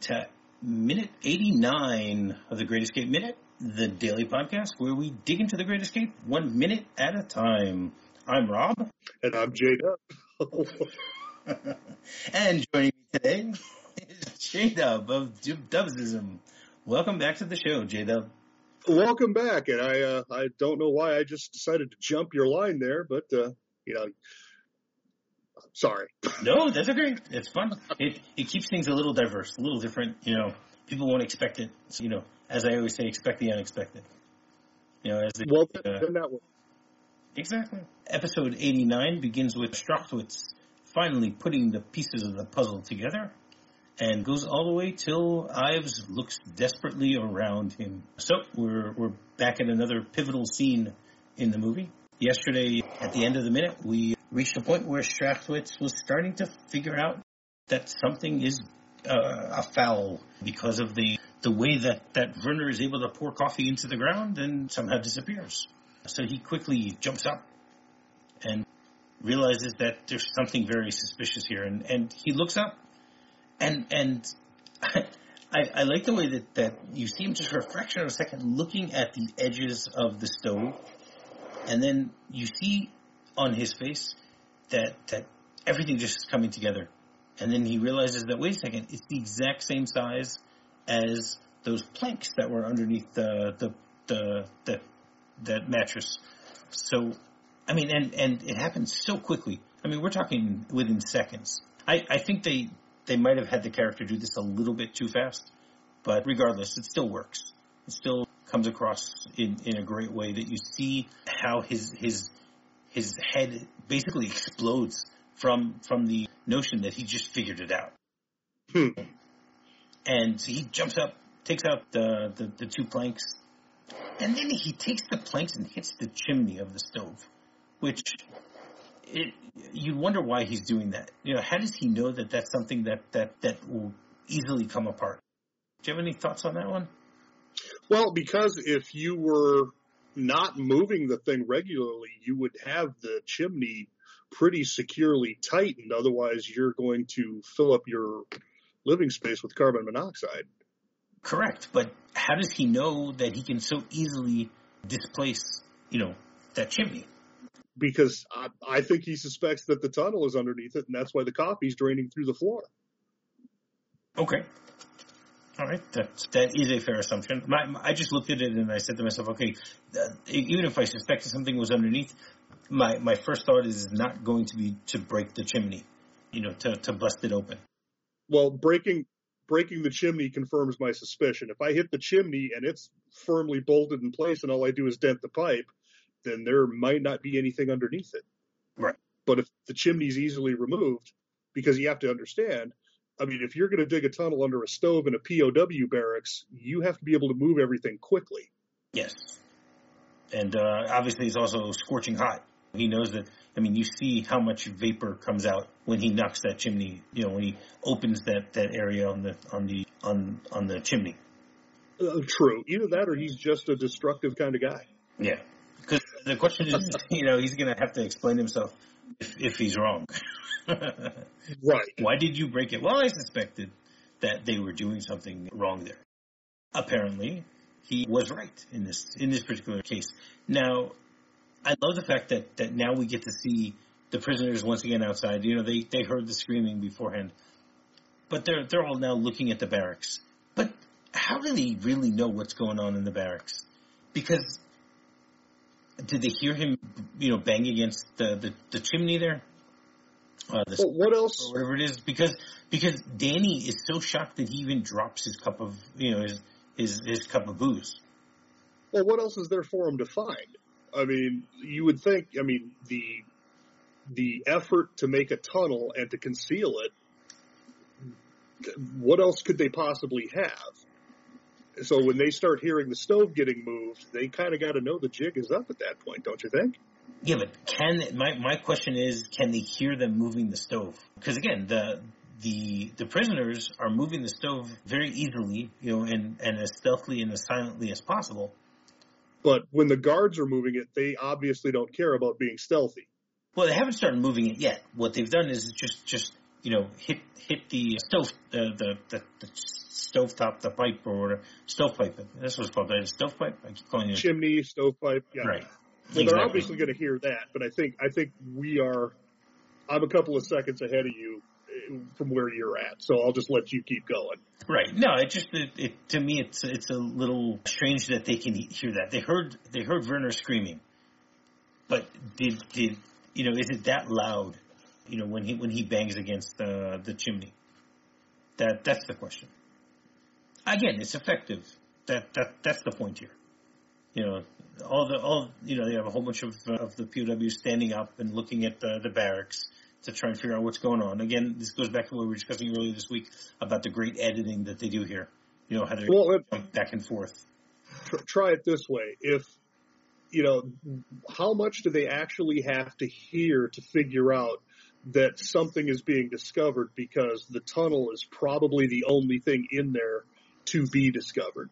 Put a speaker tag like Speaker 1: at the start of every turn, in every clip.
Speaker 1: to minute 89 of the Great Escape Minute, the daily podcast where we dig into the Great Escape one minute at a time. I'm Rob.
Speaker 2: And I'm Jade.
Speaker 1: and joining me today is J Dub of Dubsism. Welcome back to the show, J Dub.
Speaker 2: Welcome back, and I uh, I don't know why I just decided to jump your line there, but uh, you know, sorry.
Speaker 1: No, that's okay. It's fun. It it keeps things a little diverse, a little different. You know, people won't expect it. So, you know, as I always say, expect the unexpected. You know, as the,
Speaker 2: well, uh, then that one.
Speaker 1: Exactly. Episode 89 begins with Strachwitz finally putting the pieces of the puzzle together and goes all the way till Ives looks desperately around him. So we're, we're back at another pivotal scene in the movie. Yesterday, at the end of the minute, we reached a point where Strachwitz was starting to figure out that something is uh, afoul because of the, the way that, that Werner is able to pour coffee into the ground and somehow disappears. So he quickly jumps up and realizes that there's something very suspicious here, and, and he looks up, and and I, I like the way that, that you see him just for a fraction of a second looking at the edges of the stove, and then you see on his face that that everything just is coming together, and then he realizes that wait a second, it's the exact same size as those planks that were underneath the the the, the that mattress. So I mean, and, and it happens so quickly. I mean, we're talking within seconds. I, I think they, they might have had the character do this a little bit too fast, but regardless, it still works. It still comes across in, in a great way that you see how his, his, his head basically explodes from, from the notion that he just figured it out.
Speaker 2: Hmm.
Speaker 1: And he jumps up, takes out the, the, the two planks, and then he takes the planks and hits the chimney of the stove which it, you'd wonder why he's doing that. You know, how does he know that that's something that, that, that will easily come apart? Do you have any thoughts on that one?
Speaker 2: Well, because if you were not moving the thing regularly, you would have the chimney pretty securely tightened. Otherwise, you're going to fill up your living space with carbon monoxide.
Speaker 1: Correct. But how does he know that he can so easily displace, you know, that chimney?
Speaker 2: because I, I think he suspects that the tunnel is underneath it, and that's why the coffee's draining through the floor.
Speaker 1: Okay. All right, that that is a fair assumption. My, my, I just looked at it and I said to myself, okay, uh, even if I suspected something was underneath, my my first thought is not going to be to break the chimney, you know, to to bust it open.
Speaker 2: Well, breaking breaking the chimney confirms my suspicion. If I hit the chimney and it's firmly bolted in place, and all I do is dent the pipe, then there might not be anything underneath it.
Speaker 1: Right.
Speaker 2: But if the chimney's easily removed, because you have to understand, I mean, if you're going to dig a tunnel under a stove in a POW barracks, you have to be able to move everything quickly.
Speaker 1: Yes. And uh, obviously, it's also scorching hot. He knows that. I mean, you see how much vapor comes out when he knocks that chimney. You know, when he opens that, that area on the on the on on the chimney.
Speaker 2: Uh, true. Either that, or he's just a destructive kind of guy.
Speaker 1: Yeah. Because the question is, you know, he's going to have to explain himself if, if he's wrong.
Speaker 2: right.
Speaker 1: Why did you break it? Well, I suspected that they were doing something wrong there. Apparently, he was right in this in this particular case. Now, I love the fact that that now we get to see the prisoners once again outside. You know, they they heard the screaming beforehand, but they're they're all now looking at the barracks. But how do they really know what's going on in the barracks? Because did they hear him, you know, bang against the, the, the chimney there?
Speaker 2: Uh, the well, what else?
Speaker 1: Or whatever it is, because because Danny is so shocked that he even drops his cup of you know his his his cup of booze.
Speaker 2: Well, what else is there for him to find? I mean, you would think. I mean, the the effort to make a tunnel and to conceal it. What else could they possibly have? So when they start hearing the stove getting moved, they kind of got to know the jig is up at that point, don't you think?
Speaker 1: Yeah, but can my my question is, can they hear them moving the stove? Because again, the the the prisoners are moving the stove very easily, you know, and and as stealthily and as silently as possible.
Speaker 2: But when the guards are moving it, they obviously don't care about being stealthy.
Speaker 1: Well, they haven't started moving it yet. What they've done is just just you know hit hit the stove the the, the, the stovetop, the pipe or whatever. Stovepipe. This was called. Is stovepipe. I keep calling it
Speaker 2: chimney, stovepipe. Yeah.
Speaker 1: Right.
Speaker 2: Well, they're obviously going to hear that, but I think I think we are. I'm a couple of seconds ahead of you eh, from where you're at, so I'll just let you keep going.
Speaker 1: Right. No, it just it, it to me it's it's a little strange that they can hear that. They heard they heard Werner screaming, but did did you know is it that loud? You know when he when he bangs against the the chimney. That that's the question. Again, it's effective. That that that's the point here. You know, all the all you know they have a whole bunch of uh, of the POWs standing up and looking at the the barracks to try and figure out what's going on. Again, this goes back to what we were discussing earlier this week about the great editing that they do here. You know how they
Speaker 2: Well,
Speaker 1: jump back and forth.
Speaker 2: Tr- try it this way: if you know, how much do they actually have to hear to figure out that something is being discovered? Because the tunnel is probably the only thing in there to be discovered.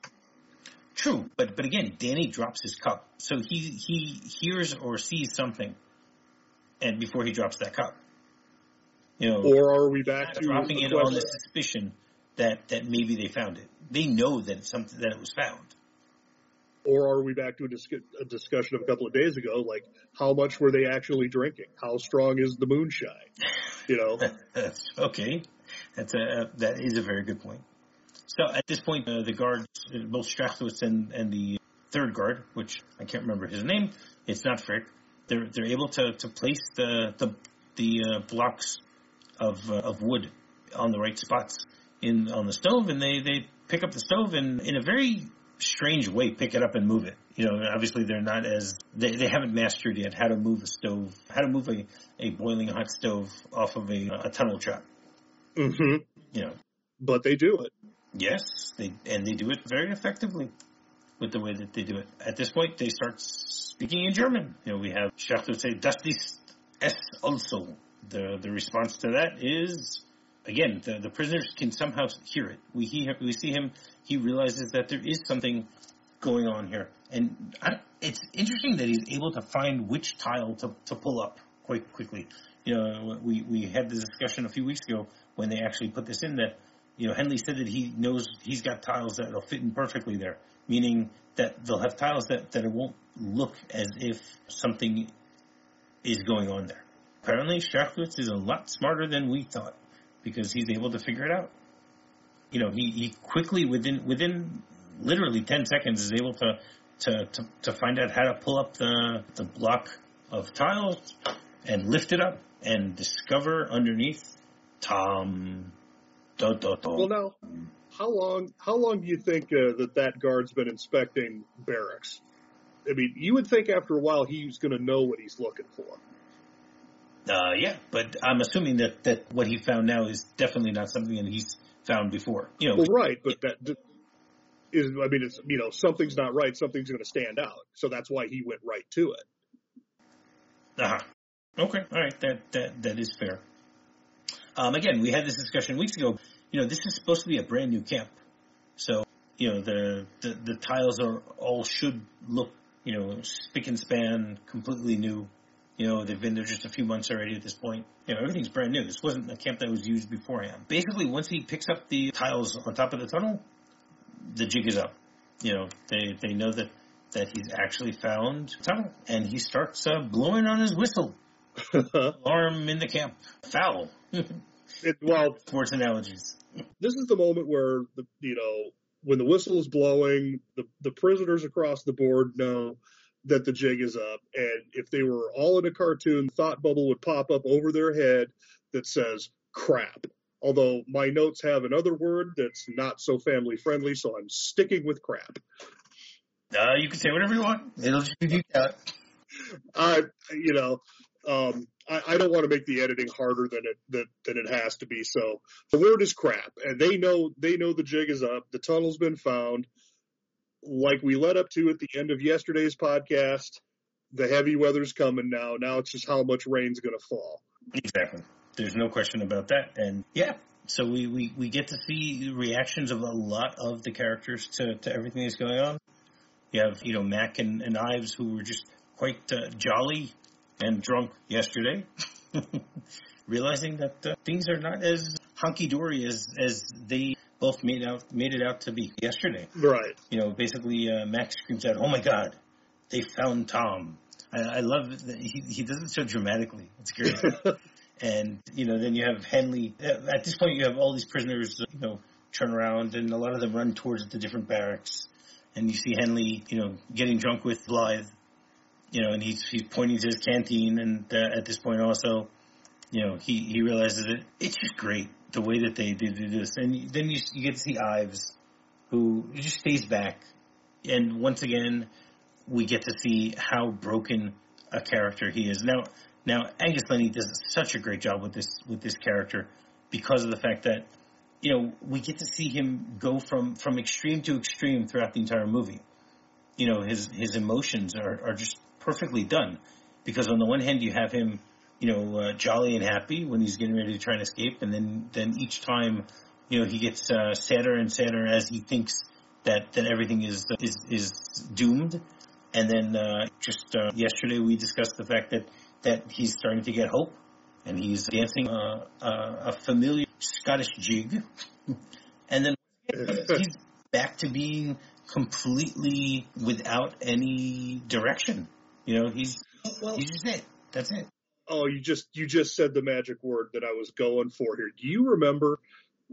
Speaker 1: True, but but again, Danny drops his cup, so he he hears or sees something, and before he drops that cup, you know,
Speaker 2: Or are we back to
Speaker 1: dropping it on the suspicion that that maybe they found it. They know that it's something that it was found.
Speaker 2: or are we back to a, discu- a discussion of a couple of days ago? Like, how much were they actually drinking? How strong is the moonshine? You know,
Speaker 1: okay. That's a that is a very good point. So at this point, uh, the guards, uh, both Strachwitz and and the third guard, which I can't remember his name, it's not Frick. They're they're able to to place the the the uh, blocks of uh, of wood on the right spots in on the stove, and they they pick up the stove and in a very strange way pick it up and move it. You know, obviously they're not as they, they haven't mastered yet how to move a stove, how to move a, a boiling hot stove off of a, a tunnel trap.
Speaker 2: hmm
Speaker 1: You know,
Speaker 2: but they do it.
Speaker 1: Yes, they and they do it very effectively with the way that they do it. At this point, they start speaking in German. You know, we have Schachter say, "Das ist es also." The the response to that is again the, the prisoners can somehow hear it. We he, we see him. He realizes that there is something going on here, and I, it's interesting that he's able to find which tile to, to pull up quite quickly. You know, we we had the discussion a few weeks ago when they actually put this in that you know Hendley said that he knows he's got tiles that will fit in perfectly there, meaning that they'll have tiles that that it won't look as if something is going on there. Apparently, Strachwitz is a lot smarter than we thought because he's able to figure it out. You know, he, he quickly within within literally ten seconds is able to to, to, to find out how to pull up the the block of tiles and lift it up and discover underneath Tom. Do, do, do.
Speaker 2: Well, now, how long? How long do you think uh, that that guard's been inspecting barracks? I mean, you would think after a while he's going to know what he's looking for.
Speaker 1: Uh, yeah, but I'm assuming that, that what he found now is definitely not something that he's found before. You know,
Speaker 2: Well, right, but that d- is. I mean, it's you know something's not right. Something's going to stand out. So that's why he went right to it.
Speaker 1: uh-huh. okay, all right, that that that is fair. Um, again, we had this discussion weeks ago. You know, this is supposed to be a brand new camp, so you know the the, the tiles are all should look you know spick and span, completely new. You know, they've been there just a few months already at this point. You know, everything's brand new. This wasn't a camp that was used beforehand. Basically, once he picks up the tiles on top of the tunnel, the jig is up. You know, they, they know that, that he's actually found tunnel, and he starts uh, blowing on his whistle. Alarm in the camp. Foul.
Speaker 2: It, well,
Speaker 1: Sports analogies.
Speaker 2: this is the moment where the you know when the whistle is blowing, the the prisoners across the board know that the jig is up, and if they were all in a cartoon, thought bubble would pop up over their head that says "crap." Although my notes have another word that's not so family friendly, so I'm sticking with crap.
Speaker 1: Uh, you can say whatever you want. It'll just be out.
Speaker 2: I, you know, um, I, I don't want to make the editing harder than it that than it has to be. So the word is crap, and they know they know the jig is up. The tunnel's been found. Like we led up to at the end of yesterday's podcast, the heavy weather's coming now. Now it's just how much rain's going to fall.
Speaker 1: Exactly. There's no question about that. And yeah, so we, we, we get to see reactions of a lot of the characters to, to everything that's going on. You have, you know, Mac and, and Ives who were just quite uh, jolly and drunk yesterday, realizing that uh, things are not as hunky dory as, as they both made out made it out to be yesterday.
Speaker 2: Right.
Speaker 1: You know, basically, uh, Max screams out, "Oh my God, they found Tom!" I, I love that he he does it so dramatically. It's great. and you know, then you have Hendley. At this point, you have all these prisoners. You know, turn around, and a lot of them run towards the different barracks. And you see Hendley, you know, getting drunk with Blythe. You know, and he's he's pointing to his canteen, and uh, at this point also, you know, he he realizes that it's just great the way that they, they do this. And then you, you get to see Ives, who just stays back. And once again, we get to see how broken a character he is. Now, now Angus Lennie does such a great job with this with this character because of the fact that you know we get to see him go from from extreme to extreme throughout the entire movie. You know his his emotions are are just perfectly done because on the one hand you have him you know, uh, jolly and happy when he's getting ready to try and escape, and then then each time, you know, he gets uh, sadder and sadder as he thinks that that everything is is is doomed. And then uh, just uh, yesterday we discussed the fact that that he's starting to get hope, and he's dancing uh, a familiar Scottish jig, and then he's back to being completely without any direction. You know, he's oh, well, he's just it. That's it
Speaker 2: oh, you just you just said the magic word that I was going for here. Do you remember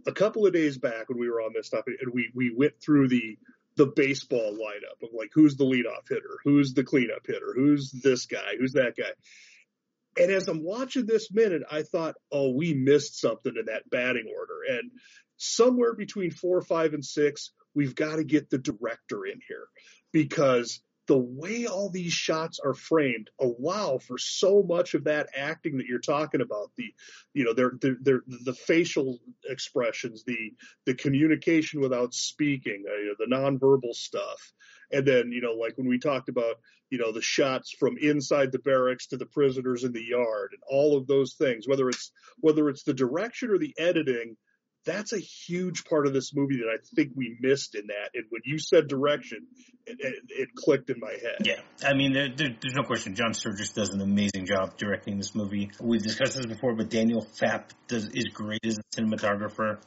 Speaker 2: a couple of days back when we were on this topic and we we went through the the baseball lineup of like who's the leadoff hitter, who's the cleanup hitter, who's this guy, who's that guy. And as I'm watching this minute, I thought, oh, we missed something in that batting order. And somewhere between four, five, and six, we've got to get the director in here because the way all these shots are framed allow for so much of that acting that you're talking about the you know they're, they're, they're the facial expressions the the communication without speaking uh, you know, the nonverbal stuff. And then you know like when we talked about you know the shots from inside the barracks to the prisoners in the yard and all of those things whether it's whether it's the direction or the editing that's a huge part of this movie that I think we missed in that. And when you said direction, it, it, it clicked in my head.
Speaker 1: Yeah, I mean, there, there, there's no question. John Sturges does an amazing job directing this movie. We've discussed this before, but Daniel Fapp does, is great as a cinematographer.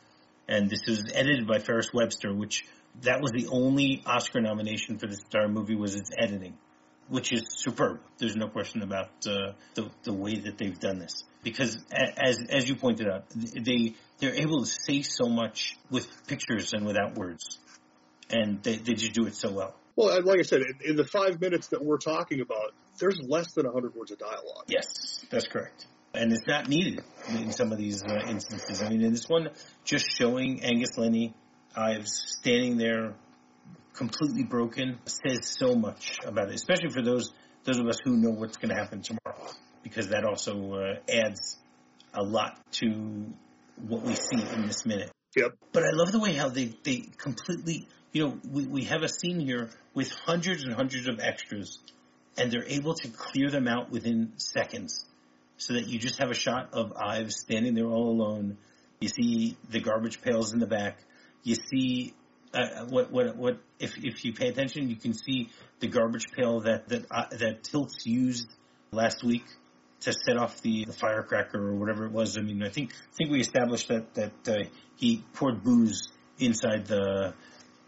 Speaker 1: And this was edited by Ferris Webster, which that was the only Oscar nomination for this entire movie was its editing, which is superb. There's no question about uh, the the way that they've done this because as as you pointed out, they they're able to say so much with pictures and without words, and they, they just do it so well.
Speaker 2: Well, like I said, in, in the five minutes that we're talking about, there's less than 100 words of dialogue.
Speaker 1: Yes, that's correct. And it's not needed in some of these uh, instances. I mean, in this one, just showing Angus Lennie Ives standing there completely broken says so much about it, especially for those those of us who know what's going to happen tomorrow, because that also uh, adds a lot to what we see in this minute.
Speaker 2: Yep.
Speaker 1: But I love the way how they, they completely, you know, we, we have a scene here with hundreds and hundreds of extras and they're able to clear them out within seconds so that you just have a shot of Ives standing there all alone. You see the garbage pails in the back. You see uh, what what what if if you pay attention, you can see the garbage pail that that uh, that Hilts used last week to set off the, the, firecracker or whatever it was. I mean, I think I think we established that that uh, he poured booze inside the,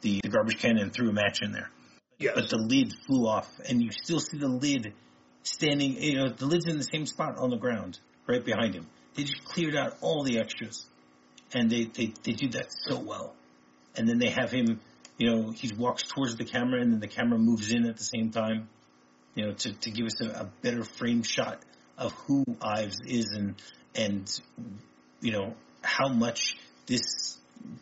Speaker 1: the, the garbage can and threw a match in there.
Speaker 2: Yes.
Speaker 1: But the lid flew off, and you still see the lid standing. You know, the lid's in the same spot on the ground, right behind him. They just cleared out all the extras, and they they they do that so well. And then they have him. You know, he walks towards the camera, and then the camera moves in at the same time. You know, to, to give us a, a better frame shot of who Ives is and and you know how much this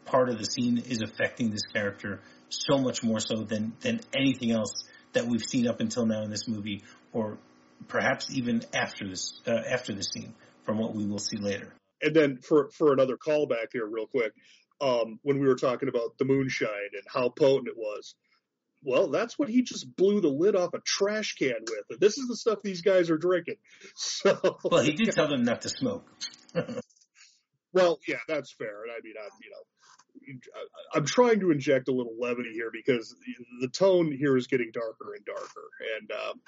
Speaker 1: part of the scene is affecting this character so much more so than than anything else that we've seen up until now in this movie, or perhaps even after this uh, after the scene from what we will see later.
Speaker 2: And then for for another callback here, real quick, um, when we were talking about the moonshine and how potent it was, well, that's what he just blew the lid off a trash can with. This is the stuff these guys are drinking. So
Speaker 1: Well, he did tell them not to smoke.
Speaker 2: well, yeah, that's fair. And I mean, I'm, you know, I'm trying to inject a little levity here because the tone here is getting darker and darker. And, um,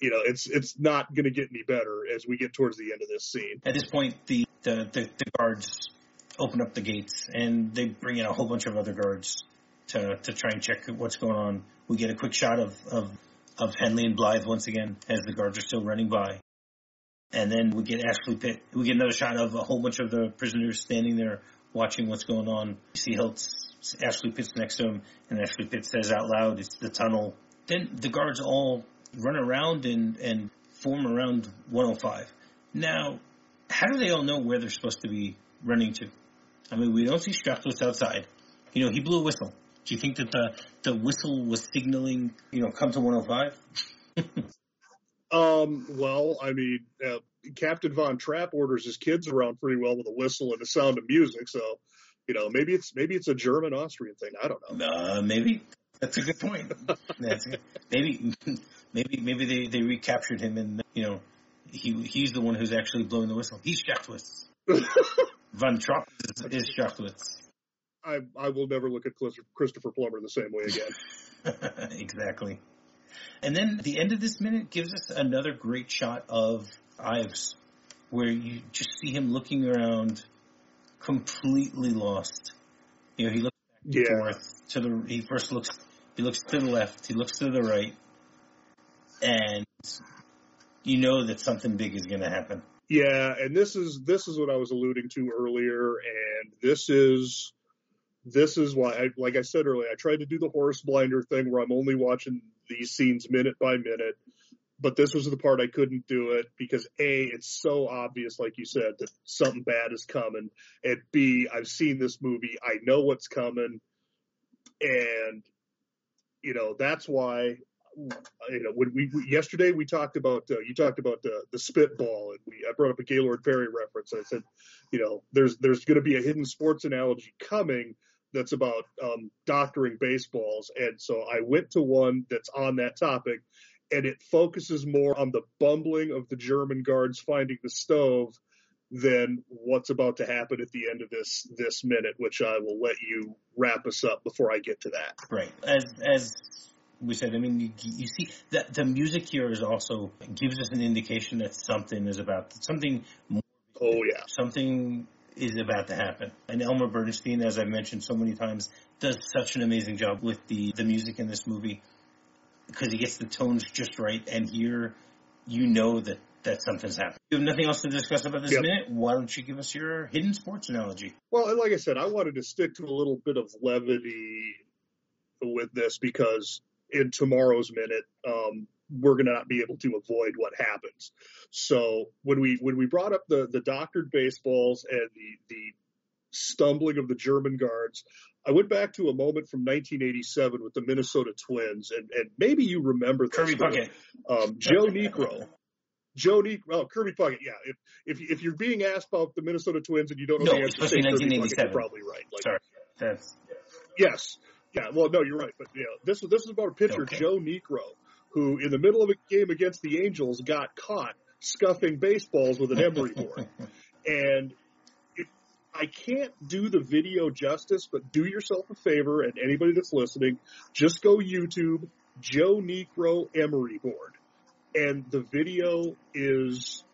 Speaker 2: you know, it's it's not going to get any better as we get towards the end of this scene.
Speaker 1: At this point, the the, the, the guards open up the gates, and they bring in a whole bunch of other guards to to try and check what's going on. We get a quick shot of of of Hendley and Blythe once again as the guards are still running by. And then we get Ashley Pitt. We get another shot of a whole bunch of the prisoners standing there watching what's going on. You see Hilts, Ashley Pitt's next to him, and Ashley Pitt says out loud, it's the tunnel. Then the guards all run around and, and form around 105. Now, how do they all know where they're supposed to be running to? I mean, we don't see Strachwitz outside. You know, he blew a whistle. Do you think that the, the whistle was signaling, you know, come to 105?
Speaker 2: um, well, I mean, uh, Captain Von Trapp orders his kids around pretty well with a whistle and the sound of music. So, you know, maybe it's maybe it's a German Austrian thing. I don't know.
Speaker 1: Uh, maybe that's a good point. That's maybe maybe maybe they, they recaptured him and you know he he's the one who's actually blowing the whistle. He's Strachwitz. Von Trapp is, is.
Speaker 2: I I will never look at Christopher Plummer the same way
Speaker 1: again. exactly. And then the end of this minute gives us another great shot of Ives, where you just see him looking around, completely lost. You know, he looks back and yeah. forth to the. He first looks. He looks to the left. He looks to the right, and you know that something big is going to happen.
Speaker 2: Yeah, and this is this is what I was alluding to earlier, and this is this is why, I, like I said earlier, I tried to do the horse blinder thing where I'm only watching these scenes minute by minute. But this was the part I couldn't do it because A, it's so obvious, like you said, that something bad is coming. And B, I've seen this movie. I know what's coming. And, you know, that's why you know, when we, we yesterday we talked about uh, you talked about the the spitball, and we I brought up a Gaylord Perry reference. I said, you know, there's there's going to be a hidden sports analogy coming, that's about um, doctoring baseballs. And so I went to one that's on that topic, and it focuses more on the bumbling of the German guards finding the stove than what's about to happen at the end of this this minute, which I will let you wrap us up before I get to that.
Speaker 1: Right. As as we said, I mean, you, you see that the music here is also gives us an indication that something is about something. More,
Speaker 2: oh yeah,
Speaker 1: something is about to happen. And Elmer Bernstein, as I've mentioned so many times, does such an amazing job with the, the music in this movie because he gets the tones just right. And here, you know that, that something's happening. You have nothing else to discuss about this yep. minute. Why don't you give us your hidden sports analogy?
Speaker 2: Well, like I said, I wanted to stick to a little bit of levity with this because in tomorrow's minute, um, we're going to not be able to avoid what happens. So when we when we brought up the the doctored baseballs and the the stumbling of the German guards, I went back to a moment from 1987 with the Minnesota Twins, and and maybe you remember this.
Speaker 1: Kirby Puckett,
Speaker 2: um, Joe Niekro. Joe Niekro, well, Kirby Puckett, yeah. If, if if you're being asked about the Minnesota Twins and you don't know
Speaker 1: no,
Speaker 2: the answer,
Speaker 1: especially 1987,
Speaker 2: you're probably right.
Speaker 1: Like, Sorry, that's
Speaker 2: yes, yeah. Well, no, you're right, but yeah, this this is about a pitcher, okay. Joe Niekro, who in the middle of a game against the Angels got caught scuffing baseballs with an emery board. and it, I can't do the video justice, but do yourself a favor and anybody that's listening, just go YouTube Joe Niekro emery board. And the video is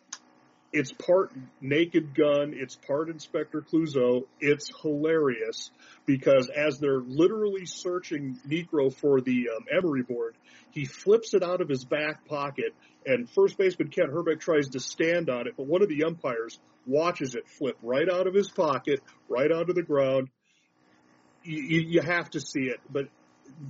Speaker 2: it's part Naked Gun, it's part Inspector Clouseau. It's hilarious because as they're literally searching Niekro for the um, emery board, he flips it out of his back pocket, and first baseman Kent Hrbek tries to stand on it, but one of the umpires watches it flip right out of his pocket, right onto the ground. You, you have to see it, but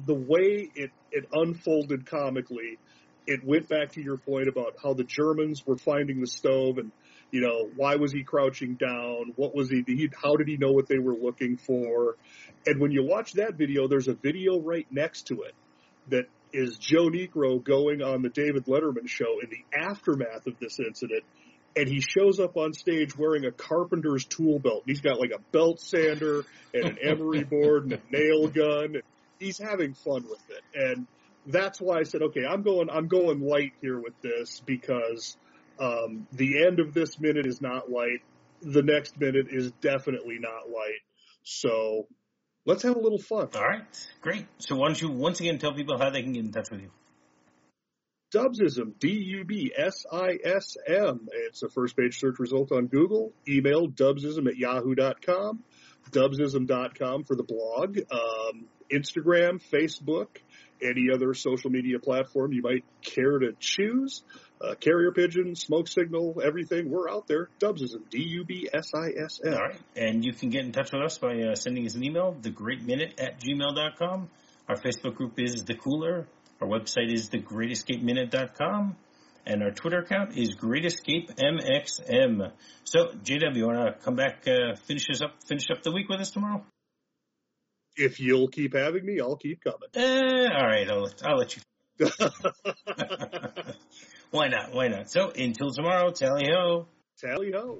Speaker 2: the way it, it unfolded comically it went back to your point about how the Germans were finding the stove and, you know, why was he crouching down? What was he, he, how did he know what they were looking for? And when you watch that video, there's a video right next to it that is Joe Niekro going on the David Letterman show in the aftermath of this incident. And he shows up on stage wearing a carpenter's tool belt. He's got like a belt sander and an emery board and a nail gun. He's having fun with it. And, that's why I said, okay, I'm going, I'm going light here with this because um, the end of this minute is not light. The next minute is definitely not light. So let's have a little fun.
Speaker 1: All right, great. So why don't you once again tell people how they can get in touch with you?
Speaker 2: Dubsism, D-U-B-S-I-S-M. It's a first page search result on Google. Email dubsism at yahoo.com. dubsism.com for the blog, um, Instagram, Facebook, any other social media platform you might care to choose. Uh, carrier pigeon, smoke signal, everything. We're out there. Dubsism, D-U-B-S-I-S-M.
Speaker 1: All right. And you can get in touch with us by uh, sending us an email, thegreatminute at gmail.com. Our Facebook group is The Cooler. Our website is thegreatescapeminute.com. And our Twitter account is Great Escape MXM. So, JW, you want to come back, uh, finish us up, finish up the week with us tomorrow?
Speaker 2: If you'll keep having me, I'll keep coming.
Speaker 1: Eh, all right, I'll, I'll let you. Why not? Why not? So, until tomorrow, tally ho.
Speaker 2: Tally ho.